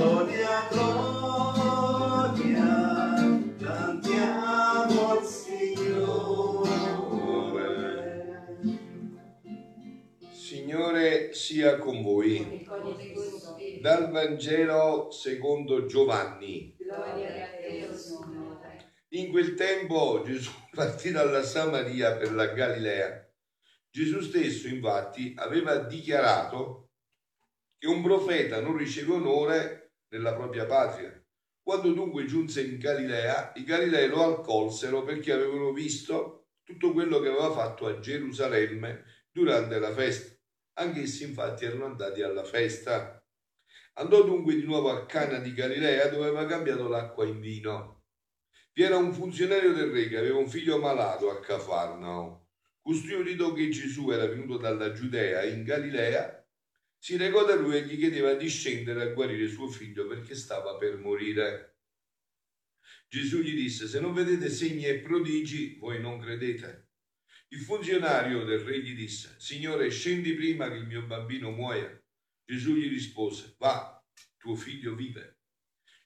Gloria, gloria, cantiamo al Signore. Signore sia con voi. Dal Vangelo secondo Giovanni. In quel tempo Gesù partì dalla Samaria per la Galilea. Gesù stesso infatti aveva dichiarato che un profeta non riceve onore nella propria patria. Quando dunque giunse in Galilea, i Galilei lo accolsero perché avevano visto tutto quello che aveva fatto a Gerusalemme durante la festa. Anch'essi infatti erano andati alla festa. Andò dunque di nuovo a Cana di Galilea dove aveva cambiato l'acqua in vino. Vi era un funzionario del re che aveva un figlio malato a Cafarnao. Costui udito che Gesù era venuto dalla Giudea in Galilea, si recò da lui e gli chiedeva di scendere a guarire suo figlio perché stava per morire. Gesù gli disse, se non vedete segni e prodigi, voi non credete. Il funzionario del re gli disse, Signore, scendi prima che il mio bambino muoia. Gesù gli rispose, va, tuo figlio vive.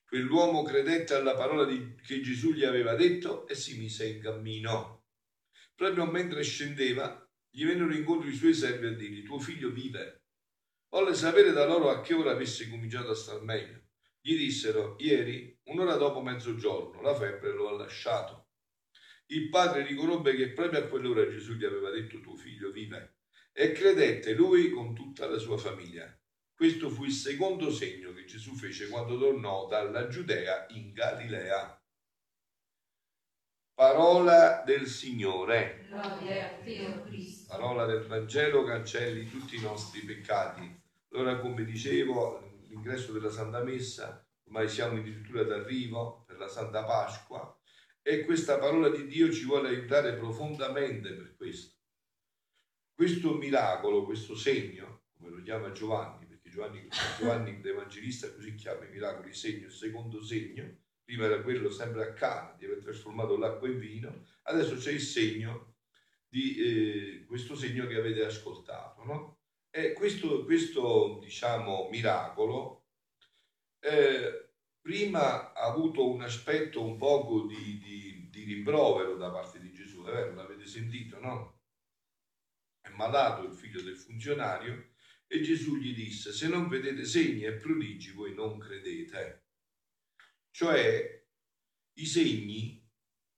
Quell'uomo credette alla parola di, che Gesù gli aveva detto e si mise in cammino. Proprio mentre scendeva, gli vennero incontro i suoi servi a dirgli, tuo figlio vive. Volle sapere da loro a che ora avesse cominciato a star meglio. Gli dissero, ieri, un'ora dopo mezzogiorno, la febbre lo ha lasciato. Il padre riconobbe che proprio a quell'ora Gesù gli aveva detto, tuo figlio vive. E credette lui con tutta la sua famiglia. Questo fu il secondo segno che Gesù fece quando tornò dalla Giudea in Galilea. Parola del Signore. Parola del Vangelo cancelli tutti i nostri peccati. Allora, come dicevo, l'ingresso della Santa Messa, ormai siamo addirittura d'arrivo per la Santa Pasqua e questa parola di Dio ci vuole aiutare profondamente per questo. Questo miracolo, questo segno, come lo chiama Giovanni, Giovanni, Giovanni l'Evangelista così chiama i miracoli segno, il secondo segno, prima era quello sempre a Cana di aver trasformato l'acqua in vino, adesso c'è il segno di eh, questo segno che avete ascoltato. No? E questo, questo diciamo, miracolo eh, prima ha avuto un aspetto un poco di, di, di rimprovero da parte di Gesù, è vero? L'avete sentito, no? È malato il figlio del funzionario e Gesù gli disse, se non vedete segni e prodigi voi non credete. Cioè, i segni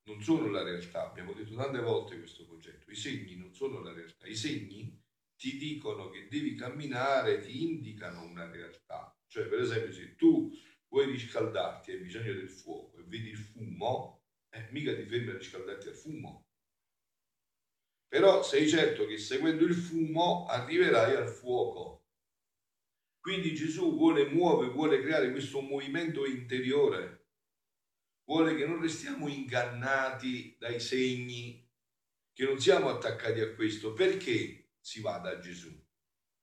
non sono la realtà, abbiamo detto tante volte questo concetto, i segni non sono la realtà, i segni ti dicono che devi camminare, ti indicano una realtà. Cioè, per esempio, se tu vuoi riscaldarti hai bisogno del fuoco e vedi il fumo, eh, mica ti fermi a riscaldarti al fumo, però sei certo che seguendo il fumo arriverai al fuoco. Quindi Gesù vuole muovere, vuole creare questo movimento interiore, vuole che non restiamo ingannati dai segni, che non siamo attaccati a questo. Perché si va da Gesù?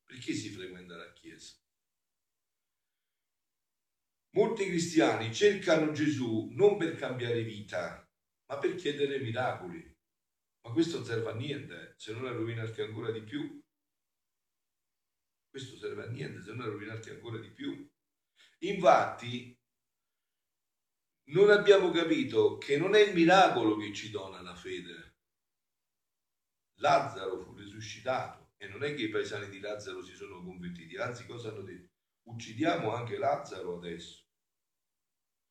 Perché si frequenta la Chiesa? Molti cristiani cercano Gesù non per cambiare vita, ma per chiedere miracoli. Ma questo non serve a niente se non a rovinarti ancora di più. Questo serve a niente se non a rovinarti ancora di più. Infatti, non abbiamo capito che non è il miracolo che ci dona la fede. Lazzaro fu risuscitato e non è che i paesani di Lazzaro si sono convertiti, anzi cosa hanno detto? Uccidiamo anche Lazzaro adesso.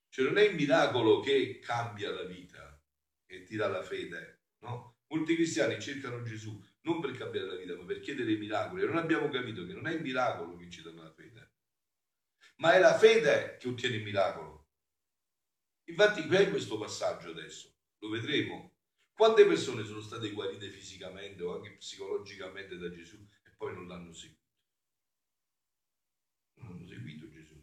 Cioè non è il miracolo che cambia la vita, che ti dà la fede, no? Molti cristiani cercano Gesù non per cambiare la vita, ma per chiedere miracoli. E non abbiamo capito che non è il miracolo che ci dà la fede, ma è la fede che ottiene il miracolo. Infatti, qui è questo passaggio adesso, lo vedremo. Quante persone sono state guarite fisicamente o anche psicologicamente da Gesù e poi non l'hanno seguito? Non hanno seguito Gesù.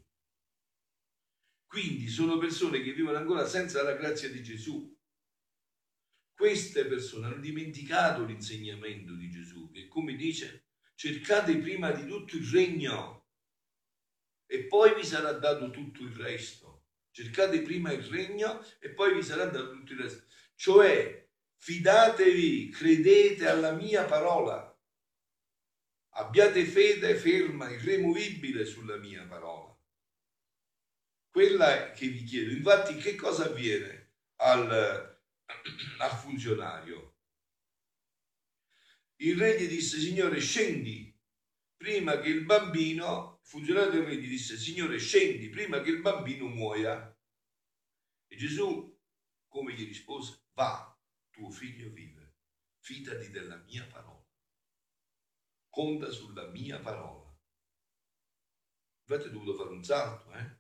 Quindi sono persone che vivono ancora senza la grazia di Gesù, queste persone hanno dimenticato l'insegnamento di Gesù, che come dice, cercate prima di tutto il regno e poi vi sarà dato tutto il resto. Cercate prima il regno e poi vi sarà dato tutto il resto. Cioè, fidatevi, credete alla mia parola. Abbiate fede ferma, irremovibile sulla mia parola. quella che vi chiedo. Infatti, che cosa avviene al, al funzionario? Il re gli disse, Signore, scendi prima che il bambino, il funzionario del re gli disse, Signore, scendi prima che il bambino muoia. E Gesù, come gli rispose, va, tuo figlio vive, fidati della mia parola, conta sulla mia parola. Infatti è dovuto fare un salto, eh?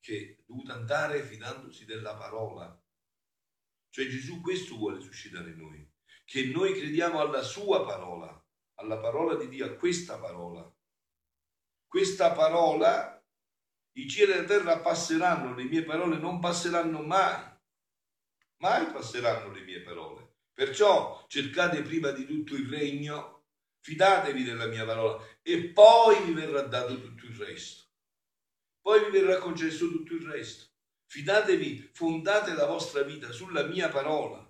che è dovuto andare fidandosi della parola. Cioè Gesù questo vuole suscitare in noi che noi crediamo alla sua parola, alla parola di Dio, a questa parola. Questa parola, i cieli e la terra passeranno, le mie parole non passeranno mai. Mai passeranno le mie parole. Perciò cercate prima di tutto il regno, fidatevi della mia parola e poi vi verrà dato tutto il resto. Poi vi verrà concesso tutto il resto. Fidatevi, fondate la vostra vita sulla mia parola.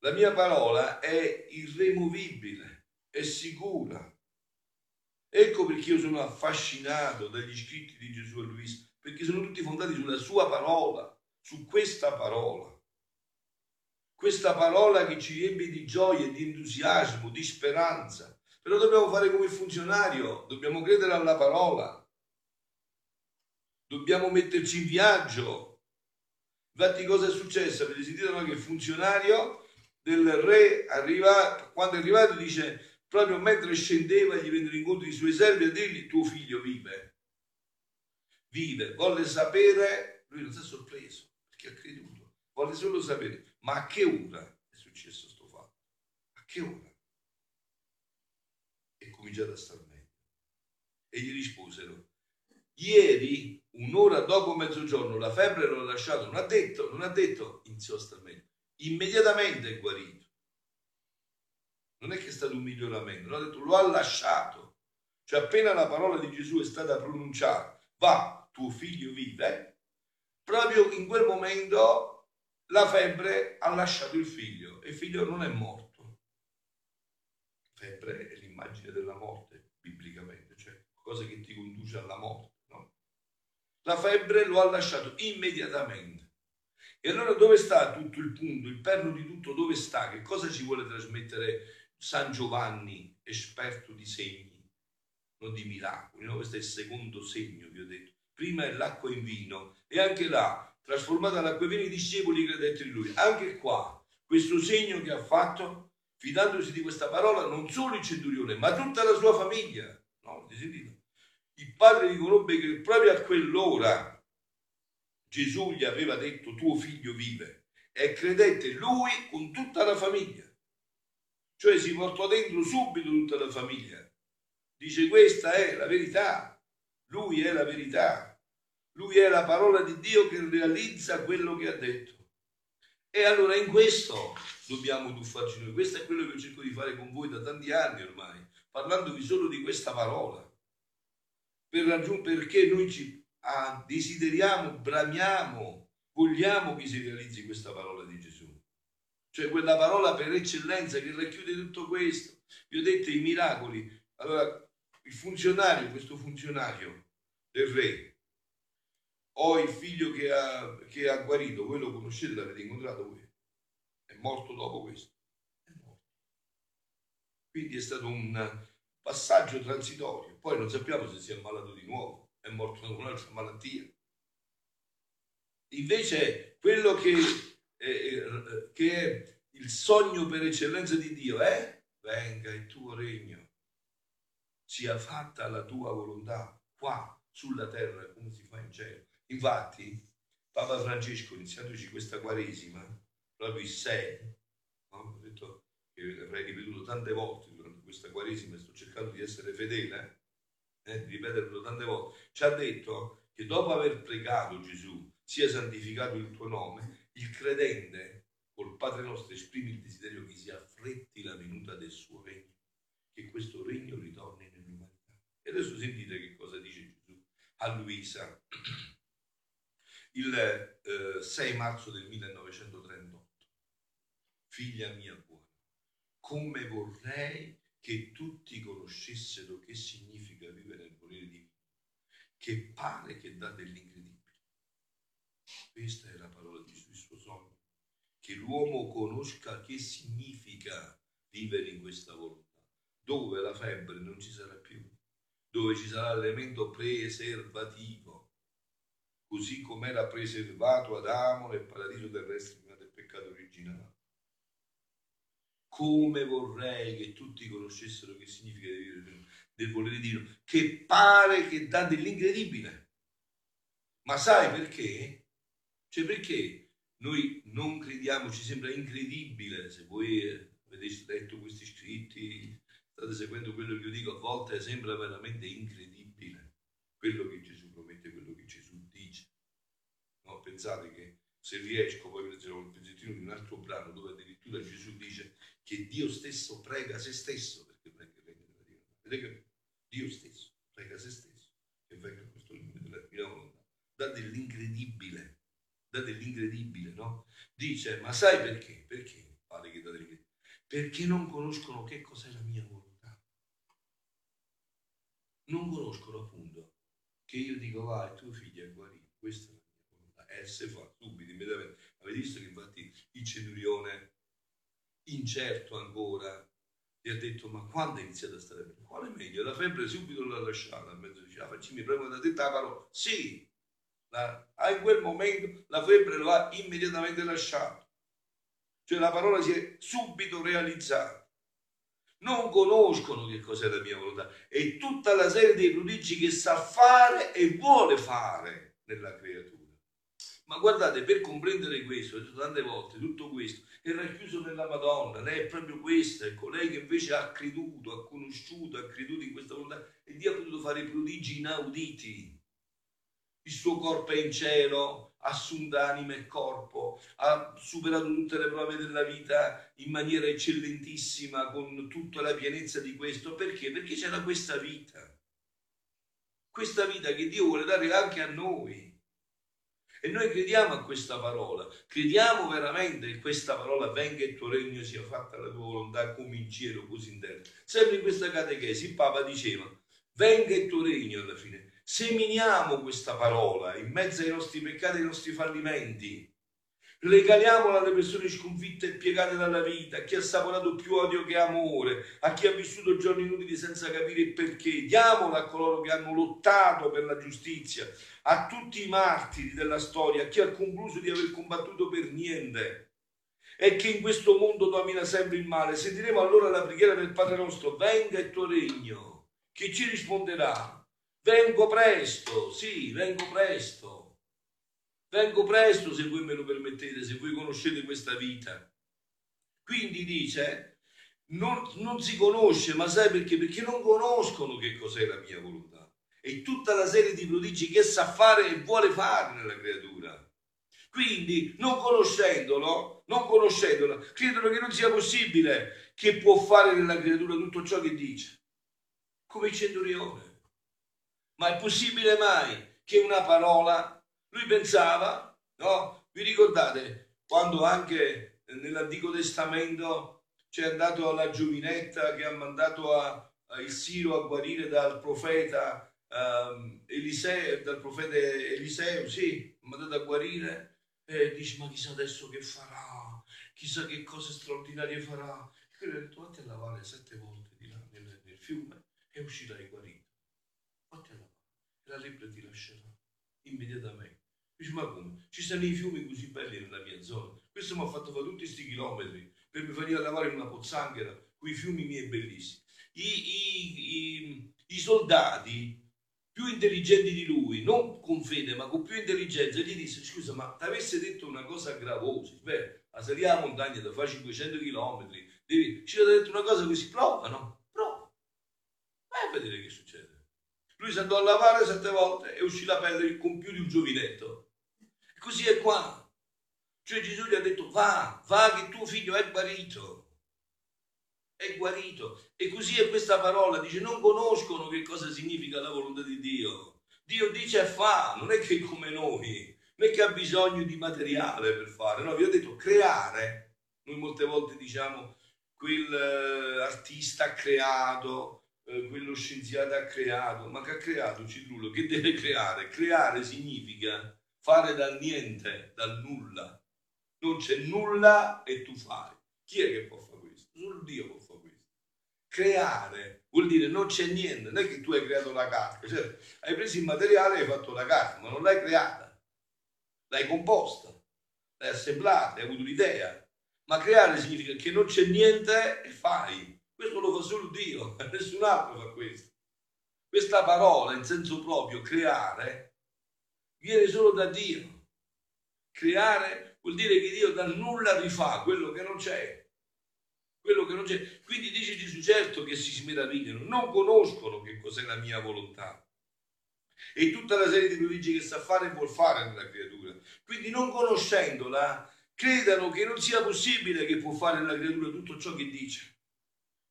La mia parola è irremovibile, è sicura. Ecco perché io sono affascinato dagli scritti di Gesù e Luisa, perché sono tutti fondati sulla sua parola, su questa parola. Questa parola che ci riempie di gioia, di entusiasmo, di speranza. Però dobbiamo fare come funzionario, dobbiamo credere alla parola. Dobbiamo metterci in viaggio. Infatti cosa è successo? Avete sentito no? che il funzionario del re arriva, quando è arrivato dice proprio mentre scendeva gli vennero incontro i suoi servi a dirgli tuo figlio vive vive volle sapere lui non si è sorpreso perché ha creduto volle solo sapere ma a che ora è successo questo fatto a che ora e cominciato a star meglio e gli risposero ieri un'ora dopo mezzogiorno la febbre l'ho lasciato non ha detto non ha detto iniziò a star meglio immediatamente è guarito. Non è che è stato un miglioramento, ha detto lo ha lasciato. Cioè appena la parola di Gesù è stata pronunciata, va, tuo figlio vive, proprio in quel momento la febbre ha lasciato il figlio e il figlio non è morto. Febbre è l'immagine della morte, biblicamente, cioè cosa che ti conduce alla morte. No? La febbre lo ha lasciato immediatamente. E allora dove sta tutto il punto, il perno di tutto dove sta? Che cosa ci vuole trasmettere San Giovanni, esperto di segni, non di miracoli? No? Questo è il secondo segno, vi ho detto. Prima è l'acqua in vino e anche là, trasformata l'acqua in vino, i discepoli credettero in lui. Anche qua, questo segno che ha fatto, fidandosi di questa parola, non solo il centurione, ma tutta la sua famiglia. No, sentito? Il padre riconobbe che proprio a quell'ora Gesù gli aveva detto tuo figlio vive e credette lui con tutta la famiglia. Cioè si portò dentro subito tutta la famiglia. Dice questa è la verità, lui è la verità, lui è la parola di Dio che realizza quello che ha detto. E allora in questo dobbiamo tuffarci noi, questo è quello che cerco di fare con voi da tanti anni ormai, parlandovi solo di questa parola, per raggiungere, perché noi ci ah, desideriamo, bramiamo, vogliamo che si realizzi questa parola di Gesù. Cioè quella parola per eccellenza che racchiude tutto questo. Vi ho detto i miracoli. Allora, il funzionario, questo funzionario del re, o il figlio che ha, che ha guarito, voi lo conoscete, l'avete incontrato voi. È morto dopo questo. È morto. Quindi è stato un passaggio transitorio. Poi non sappiamo se si è ammalato di nuovo è morto da un'altra malattia. Invece quello che, eh, che è il sogno per eccellenza di Dio è venga il tuo regno, sia fatta la tua volontà qua sulla terra come si fa in cielo. Infatti Papa Francesco iniziandoci questa quaresima, proprio il 6, no? ho detto che avrei ripetuto tante volte durante questa quaresima sto cercando di essere fedele, eh, di ripeterlo tante volte, ci ha detto che dopo aver pregato Gesù, sia santificato il tuo nome, il credente col Padre nostro esprime il desiderio che si affretti la venuta del suo regno, che questo regno ritorni nell'umanità. E adesso sentite che cosa dice Gesù a Luisa il eh, 6 marzo del 1938. Figlia mia buona, come vorrei che tutti conoscessero che significa vivere nel volere divino che pare che dà dell'incredibile. Questa è la parola di Gesù, il suo sogno, che l'uomo conosca che significa vivere in questa volontà, dove la febbre non ci sarà più, dove ci sarà l'elemento preservativo, così come era preservato Adamo nel paradiso terrestre prima del peccato originale. Come vorrei che tutti conoscessero che significa vivere del volere di Dio, che pare che dà dell'incredibile. Ma sai perché? Cioè perché noi non crediamo, ci sembra incredibile, se voi avete letto questi scritti, state seguendo quello che io dico, a volte sembra veramente incredibile quello che Gesù promette, quello che. No, pensate che se riesco, poi prenderò un pezzettino di un altro brano dove addirittura Gesù dice che Dio stesso prega se stesso perché prega regno della Dio. Vedete che Dio stesso prega se stesso che venga questo regno della divina volontà. Dà dell'incredibile, dà dell'incredibile, no? Dice, ma sai perché? Perché pare che dà? Perché non conoscono che cos'è la mia volontà. Non conoscono appunto che io dico vai, tuo figlio è guarito, questa se fa subito, immediatamente. Avete visto che infatti il centurione incerto ancora gli ha detto ma quando è iniziato a stare bene? Quale meglio? La febbre subito l'ha lasciata, a mezzo diceva ah, facci mi premo da te la parola. Sì, la, in quel momento la febbre lo ha immediatamente lasciato. Cioè la parola si è subito realizzata. Non conoscono che cos'è la mia volontà e tutta la serie dei prodigi che sa fare e vuole fare nella creatura. Ma guardate, per comprendere questo, tante volte tutto questo è racchiuso nella Madonna, lei è proprio questa, ecco, lei che invece ha creduto, ha conosciuto, ha creduto in questa volontà e Dio ha potuto fare prodigi inauditi. Il suo corpo è in cielo, assunta anima e corpo, ha superato tutte le prove della vita in maniera eccellentissima, con tutta la pienezza di questo. Perché? Perché c'era questa vita. Questa vita che Dio vuole dare anche a noi. E noi crediamo a questa parola, crediamo veramente che questa parola venga il tuo regno, sia fatta la tua volontà come in cielo, così in terra. Sempre in questa catechesi il Papa diceva, venga il tuo regno alla fine. Seminiamo questa parola in mezzo ai nostri peccati ai nostri fallimenti. Regaliamola alle persone sconfitte e piegate dalla vita, a chi ha assaporato più odio che amore, a chi ha vissuto giorni inutili senza capire il perché. Diamola a coloro che hanno lottato per la giustizia, a tutti i martiri della storia, a chi ha concluso di aver combattuto per niente. E che in questo mondo domina sempre il male. Sentiremo allora la preghiera del Padre nostro, venga il tuo regno, che ci risponderà, vengo presto, sì, vengo presto, vengo presto se voi me lo permettete, se voi conoscete questa vita. Quindi dice, non, non si conosce, ma sai perché? Perché non conoscono che cos'è la mia volontà e tutta la serie di prodigi che sa fare e vuole fare nella creatura. Quindi, non conoscendolo, non conoscendolo, credono che non sia possibile che può fare nella creatura tutto ciò che dice. Come il centurione. Ma è possibile mai che una parola, lui pensava, no? Vi ricordate quando anche nell'Antico Testamento c'è andato la giovinetta che ha mandato a, a il Siro a guarire dal profeta um, Eliseo, dal profeta Eliseo, sì, ha dato a guarire, e dice, ma chissà adesso che farà, chissà che cose straordinarie farà. E quello ha detto, vatti a lavare sette volte di là nel, nel fiume e uscirai guarito. Vatti a lavare. La lepre ti lascerà immediatamente. Dice, ma come? Ci stanno i fiumi così belli nella mia zona. Questo mi ha fatto fare tutti questi chilometri per mi venire a lavare in una pozzanghera con i fiumi miei bellissimi. I, i, i, i soldati più intelligenti di lui, non con fede, ma con più intelligenza, gli disse: Scusa, ma ti avesse detto una cosa gravosa, beh, a salire la montagna da fare 500 km, devi, ci aveva detto una cosa così, prova, no? Prova. Vai a vedere che succede. Lui si andò a lavare sette volte e uscì la pelle con più di un giovinetto. Così è qua. Cioè Gesù gli ha detto: Va, va, che tuo figlio è guarito è guarito. E così è questa parola, dice non conoscono che cosa significa la volontà di Dio. Dio dice fa, non è che come noi, non è che ha bisogno di materiale per fare, no, vi ho detto creare. Noi molte volte diciamo quel uh, artista ha creato, eh, quello scienziato ha creato, ma che ha creato Cirullo? Che deve creare? Creare significa fare dal niente, dal nulla. Non c'è nulla e tu fai. Chi è che può fare questo? Solo Dio può fare questo. Creare vuol dire non c'è niente, non è che tu hai creato la carta, cioè, hai preso il materiale e hai fatto la carta, ma non l'hai creata, l'hai composta, l'hai assemblata, hai avuto un'idea. Ma creare significa che non c'è niente e fai. Questo lo fa solo Dio, nessun altro fa questo. Questa parola in senso proprio, creare, viene solo da Dio. Creare vuol dire che Dio dal nulla rifà quello che non c'è. Quello che non c'è. Quindi dice Gesù, certo che si meravigliano, non conoscono che cos'è la mia volontà. E tutta la serie di prodigi che sa fare e vuol fare nella creatura. Quindi non conoscendola, credano che non sia possibile che può fare nella creatura tutto ciò che dice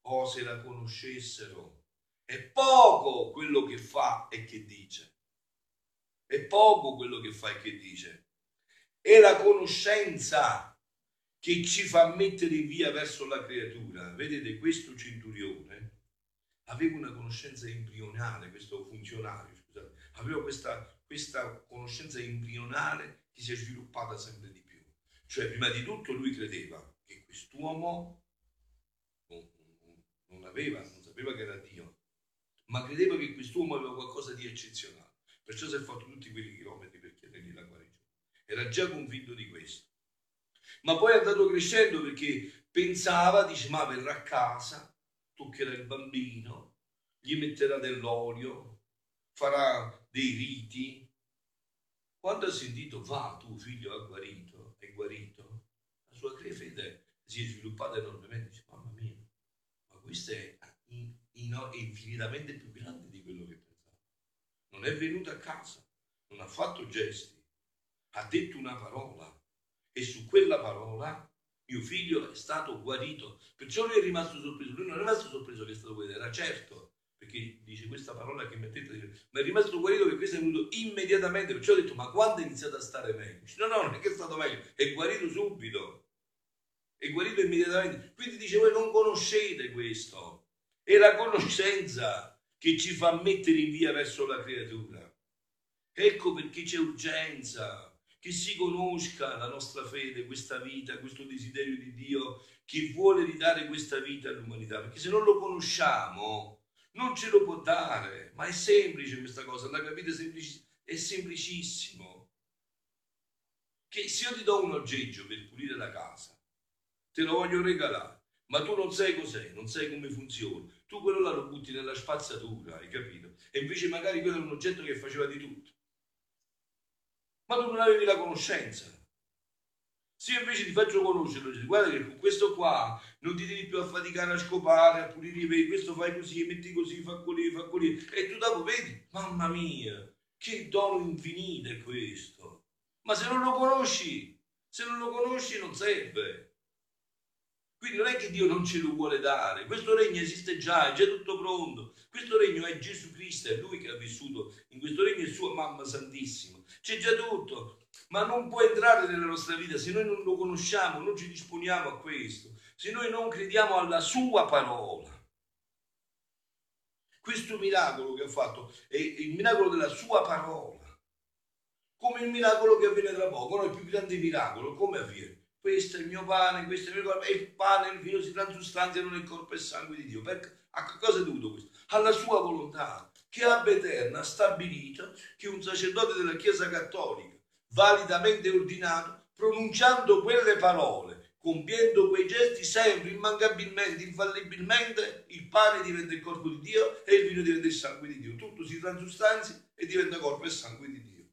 oh se la conoscessero, è poco quello che fa e che dice. È poco quello che fa e che dice. È la conoscenza che ci fa mettere in via verso la creatura. Vedete, questo centurione aveva una conoscenza embrionale, questo funzionario, scusate, aveva questa, questa conoscenza embrionale che si è sviluppata sempre di più. Cioè, prima di tutto lui credeva che quest'uomo non aveva, non sapeva che era Dio, ma credeva che quest'uomo aveva qualcosa di eccezionale. Perciò si è fatto tutti quei chilometri per chiedergli la guarigione. Era già convinto di questo. Ma poi è andato crescendo perché pensava, dice, ma verrà a casa, toccherà il bambino, gli metterà dell'olio, farà dei riti. Quando ha sentito, va, tu figlio ha guarito, è guarito, la sua fede si è sviluppata enormemente. Dice, mamma mia, questo è infinitamente più grande di quello che. Non è venuto a casa, non ha fatto gesti, ha detto una parola e su quella parola mio figlio è stato guarito. Perciò lui è rimasto sorpreso. Lui non è rimasto sorpreso che è stato guarito, era certo, perché dice questa parola che mettete, ma è rimasto guarito che questo è venuto immediatamente. Perciò ho detto, ma quando è iniziato a stare meglio? No, no, non è che è stato meglio, è guarito subito è guarito immediatamente. Quindi dice, voi non conoscete questo. È la conoscenza che ci fa mettere in via verso la creatura. Ecco perché c'è urgenza che si conosca la nostra fede, questa vita, questo desiderio di Dio che vuole ridare questa vita all'umanità. Perché se non lo conosciamo, non ce lo può dare. Ma è semplice questa cosa, la capite? È semplicissimo. Che se io ti do un oggeggio per pulire la casa, te lo voglio regalare, ma tu non sai cos'è, non sai come funziona. Tu quello là lo butti nella spazzatura, hai capito? E invece magari quello è un oggetto che faceva di tutto. Ma tu non avevi la conoscenza. Se io invece ti faccio conoscere, guarda che con questo qua non ti devi più affaticare a scopare, a pulire i peli, questo fai così, metti così, fa così, fa così, e tu dopo vedi, mamma mia, che dono infinito è questo. Ma se non lo conosci, se non lo conosci non serve. Quindi non è che Dio non ce lo vuole dare, questo regno esiste già, è già tutto pronto. Questo regno è Gesù Cristo, è Lui che ha vissuto in questo regno e sua mamma santissima. C'è già tutto, ma non può entrare nella nostra vita se noi non lo conosciamo, non ci disponiamo a questo, se noi non crediamo alla sua parola. Questo miracolo che ha fatto è il miracolo della sua parola, come il miracolo che avviene tra poco, no? il più grande miracolo, come avviene? Questo è il mio pane, questo è il mio corpo, e il pane il vino si transustanziano nel corpo e sangue di Dio. Per, a cosa è dovuto questo? Alla sua volontà, che Abba Eterna stabilito che un sacerdote della Chiesa Cattolica, validamente ordinato, pronunciando quelle parole, compiendo quei gesti sempre, immancabilmente, infallibilmente, il pane diventa il corpo di Dio e il vino diventa il sangue di Dio. Tutto si transustanzia e diventa corpo e sangue di Dio.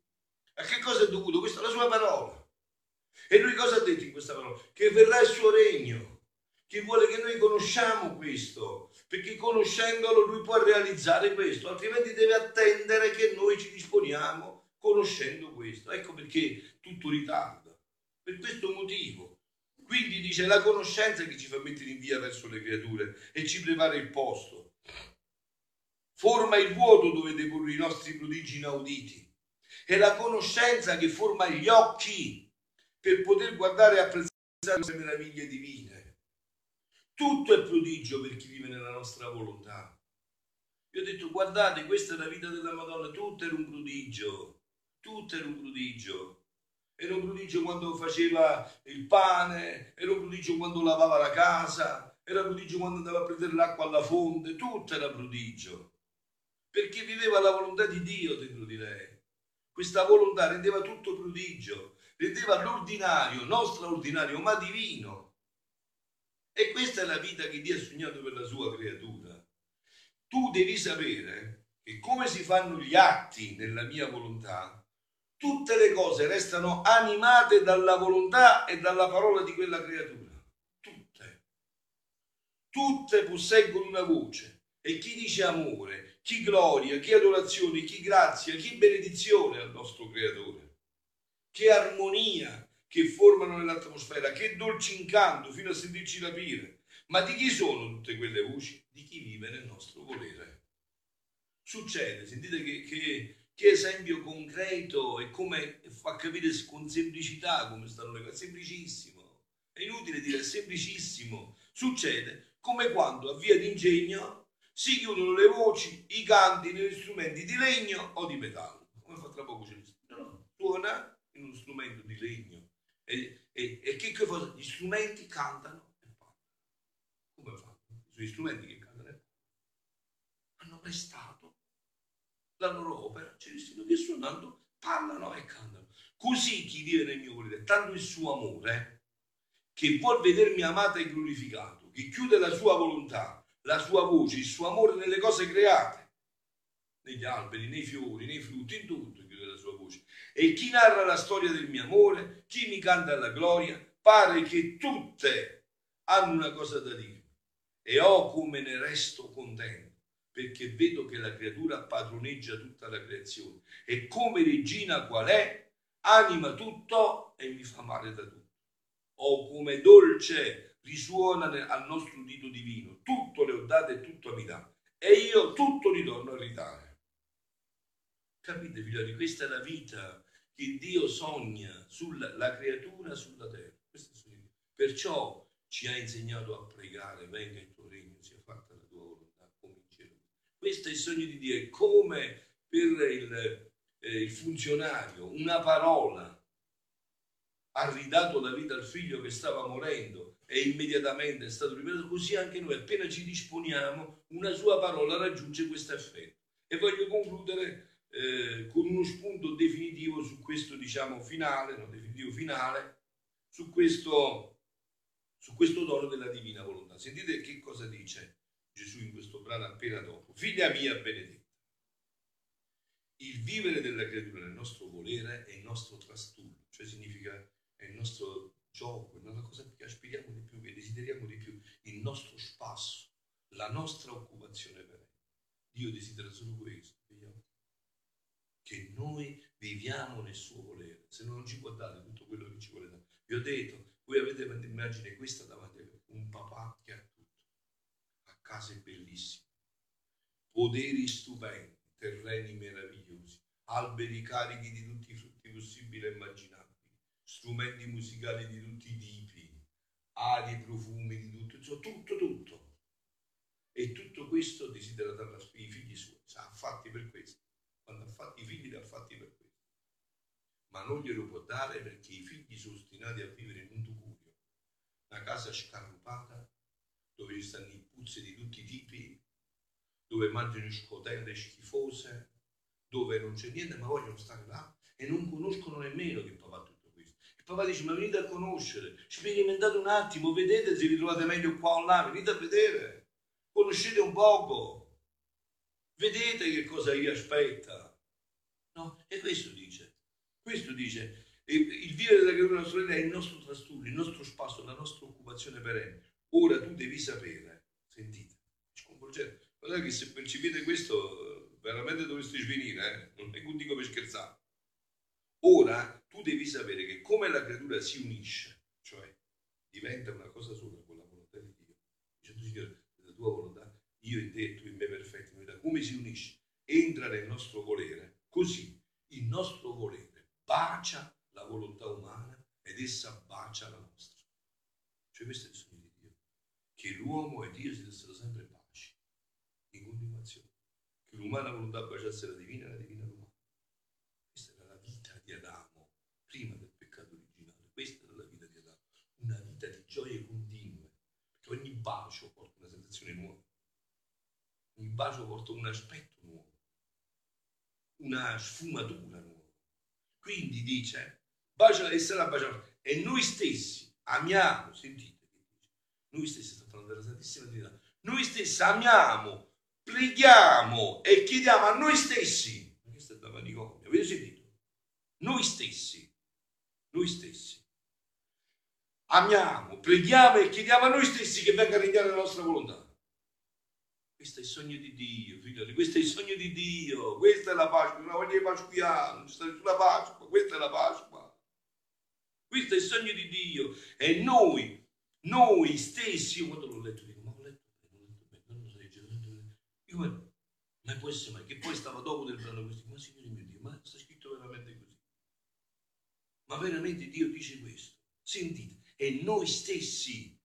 A che cosa è dovuto? Questa è la sua parola. E lui cosa ha detto in questa parola? Che verrà il suo regno, che vuole che noi conosciamo questo, perché conoscendolo lui può realizzare questo, altrimenti deve attendere che noi ci disponiamo conoscendo questo. Ecco perché tutto ritarda, per questo motivo. Quindi dice la conoscenza che ci fa mettere in via verso le creature e ci prepara il posto. Forma il vuoto dove deporre i nostri prodigi inauditi. È la conoscenza che forma gli occhi per poter guardare e apprezzare queste meraviglie divine. Tutto è prodigio per chi vive nella nostra volontà. Vi ho detto, guardate, questa è la vita della Madonna, tutto era un prodigio, tutto era un prodigio. Era un prodigio quando faceva il pane, era un prodigio quando lavava la casa, era un prodigio quando andava a prendere l'acqua alla fonte, tutto era prodigio. Perché viveva la volontà di Dio dentro di lei. Questa volontà rendeva tutto prodigio, rendeva l'ordinario, non straordinario, ma divino. E questa è la vita che Dio ha sognato per la sua creatura. Tu devi sapere che come si fanno gli atti nella mia volontà, tutte le cose restano animate dalla volontà e dalla parola di quella creatura. Tutte. Tutte posseggono una voce. E chi dice amore, chi gloria, chi adorazione, chi grazia, chi benedizione al nostro creatore. Che armonia che formano nell'atmosfera, che dolce incanto fino a sentirci capire. Ma di chi sono tutte quelle voci? Di chi vive nel nostro volere. Succede, sentite che, che che esempio concreto e come fa capire con semplicità come stanno le cose, semplicissimo, è inutile dire semplicissimo, succede come quando a via d'ingegno si chiudono le voci, i canti negli strumenti di legno o di metallo, come fa tra poco c'è suona uno strumento di legno e, e, e che, che fa? Gli strumenti cantano e parlano. Come fanno? Sono gli strumenti che cantano e parlano. Hanno prestato la loro opera, c'è destino che suonando parlano e cantano. Così chi vive nel mio volere, tanto il suo amore, che vuol vedermi amato e glorificato, che chiude la sua volontà, la sua voce, il suo amore nelle cose create, negli alberi, nei fiori, nei frutti, in tutto voce. E chi narra la storia del mio amore, chi mi canta la gloria, pare che tutte hanno una cosa da dire. E oh come ne resto contento perché vedo che la creatura padroneggia tutta la creazione e come regina qual è, anima tutto e mi fa male da tutto. O come dolce risuona al nostro udito divino, tutto le ho date e tutto mi dà, e io tutto ritorno a ridare. Capite, figlioli, questa è la vita che Dio sogna sulla creatura sulla terra. Perciò ci ha insegnato a pregare, venga il tuo regno, sia fatta questo è il sogno di Dio, è come per il, eh, il funzionario una parola ha ridato la vita al figlio che stava morendo e immediatamente è stato liberato, così anche noi appena ci disponiamo una sua parola raggiunge questo effetto. E voglio concludere eh, con uno spunto definitivo su questo, diciamo, finale, no, definitivo finale, su questo, su questo dono della divina volontà. Sentite che cosa dice Gesù in questo brano appena dopo. Figlia mia benedetta. Il vivere della creatura nel nostro volere è il nostro trastullo, cioè significa è il nostro gioco, è una cosa che aspiriamo di più, che desideriamo di più, il nostro spasso, la nostra occupazione per. Dio desidera solo questo, che noi viviamo nel suo volere, se no non ci può dare tutto quello che ci vuole dare. Vi ho detto, voi avete immagine questa davanti a un papà che ha case bellissime, poderi stupendi, terreni meravigliosi, alberi carichi di tutti i frutti possibili e immaginabili, strumenti musicali di tutti i tipi, ali, profumi di tutto, insomma, tutto, tutto. E tutto questo desidera dare ai figli suoi, ha fatti per questo. I figli li ha fatti per questo. Ma non glielo può dare perché i figli sono ostinati a vivere in un tugurio, una casa scarrupata dove ci stanno i puzzi di tutti i tipi, dove mangiano scotelle schifose, dove non c'è niente ma vogliono stare là e non conoscono nemmeno che papà tutto questo. Il papà dice ma venite a conoscere, sperimentate un attimo, vedete se vi trovate meglio qua o là, venite a vedere, conoscete un poco, vedete che cosa vi aspetta. No? E questo dice, questo dice, il vivere della creatura nostra è il nostro trastullo, il nostro spazio, la nostra occupazione perenne. Ora tu devi sapere, sentite, sconvolgente, guardate che se percepite questo veramente dovreste svenire, eh? non dico per scherzare. Ora tu devi sapere che come la creatura si unisce, cioè diventa una cosa sola con la volontà di Dio, dicendo Signore, la tua volontà, io in te, tu in me perfetto, come si unisce, entra nel nostro volere, così il nostro volere bacia la volontà umana ed essa bacia la nostra. Cioè questo è il sogno che l'uomo e Dio si dessero sempre pace, in continuazione. che l'umana volontà baciasse la divina e la divina l'umana. Questa era la vita di Adamo, prima del peccato originale. Questa era la vita di Adamo, una vita di gioie continue, perché ogni bacio porta una sensazione nuova, ogni bacio porta un aspetto nuovo, una sfumatura nuova. Quindi dice, bacia e sarà baciato. E noi stessi amiamo, sentite noi stessi, sta parlando della Santissima Trinità, noi stessi amiamo, preghiamo e chiediamo a noi stessi, questa è da manicomio, avete sentito? Noi stessi, noi stessi, amiamo, preghiamo e chiediamo a noi stessi che venga a regnare la nostra volontà. Questo è il sogno di Dio, figlioli, questo è il sogno di Dio, questa è la Pasqua, una voglia di pasquiano, non sta nessuna Pasqua, questa è la Pasqua. Questo è il sogno di Dio e noi, noi stessi, io quando l'ho letto dico, ma ho letto bene, ho letto bene, non lo legge, io, ma, ma può essere mai, che poi stava dopo del brano questo, ma signore mio Dio, ma sta scritto veramente così. Ma veramente Dio dice questo, sentite, e noi stessi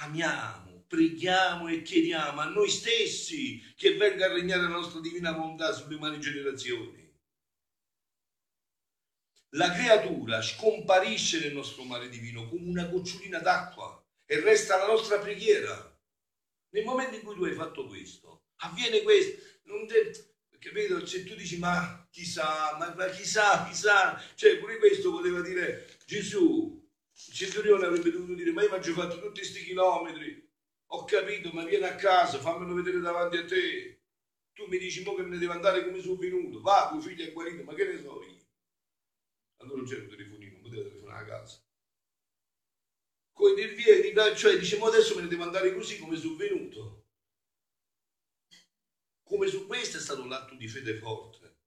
amiamo, preghiamo e chiediamo a noi stessi che venga a regnare la nostra divina volontà sulle umane generazioni. La creatura scomparisce nel nostro mare divino come una gocciolina d'acqua e resta la nostra preghiera. Nel momento in cui tu hai fatto questo, avviene questo. Non te, capito? Se tu dici ma chissà, ma, ma chissà, chissà, cioè pure questo poteva dire Gesù. Il centurione avrebbe dovuto dire ma io mi ho fatto tutti questi chilometri, ho capito, ma vieni a casa, fammelo vedere davanti a te. Tu mi dici mo che me ne devo andare come sono venuto, va, tuo figlio è guarito, ma che ne so io? allora non c'era un telefonino, non poteva telefonare a casa. Con intervieni, cioè diciamo adesso me ne devo andare così come sono venuto. Come su questo è stato l'atto di fede forte.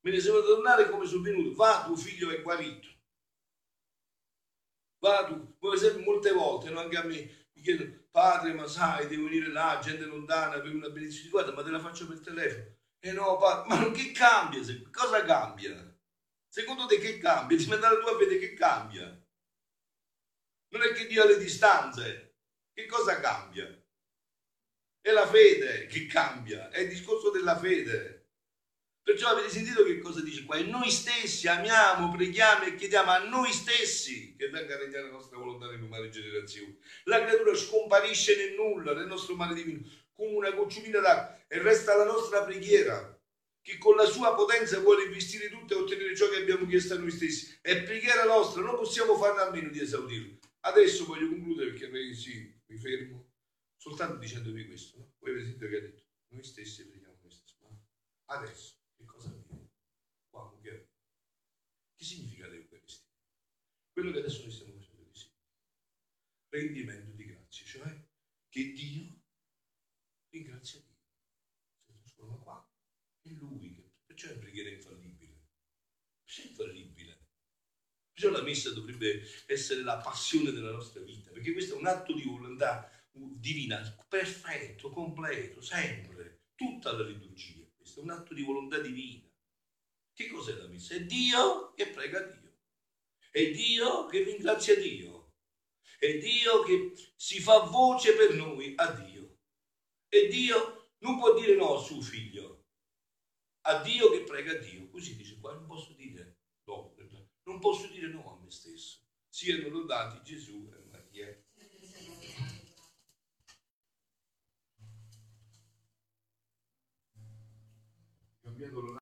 Me ne devo tornare come sono venuto. Va, tuo figlio è guarito. Va tu, per esempio molte volte, no? anche a me, mi chiedono, padre, ma sai, devo venire là, gente lontana, per una benedizione, guarda, ma te la faccio per telefono. E eh no, padre, ma che cambia? Cosa cambia? Secondo te che cambia? Devi andare tu a vedere che cambia. Non è che Dio ha le distanze. Che cosa cambia? È la fede che cambia, è il discorso della fede. Perciò avete sentito che cosa dice qua? E noi stessi amiamo, preghiamo e chiediamo a noi stessi che venga a regnare la nostra volontà nelle umane generazioni. La creatura scomparisce nel nulla, nel nostro mare divino, come una gocciolina d'acqua e resta la nostra preghiera che con la sua potenza vuole investire tutto e ottenere ciò che abbiamo chiesto a noi stessi. È preghiera nostra, non possiamo farne a meno di esaudirlo. Adesso voglio concludere perché sì, mi fermo soltanto dicendovi questo. No? Voi avete sentito che ha detto, noi stessi preghiamo noi stessi. Adesso che cosa avviene? Qua, che, che significa l'Eucaristia? Quello che adesso noi stiamo facendo di sì. Rendimento di grazie, cioè che Dio ringrazia Dio. Si trasforma qua è lui che perciò è preghiera infallibile. Perciò è infallibile. Perciò la messa dovrebbe essere la passione della nostra vita, perché questo è un atto di volontà divina, perfetto, completo, sempre, tutta la liturgia. Questo è un atto di volontà divina. Che cos'è la messa? È Dio che prega Dio. È Dio che ringrazia Dio. È Dio che si fa voce per noi a Dio. E Dio non può dire no a suo figlio a Dio che prega a Dio. Così dice qua, non posso dire no, non posso dire no a me stesso. Siano lodati Gesù e Maria. Cambiando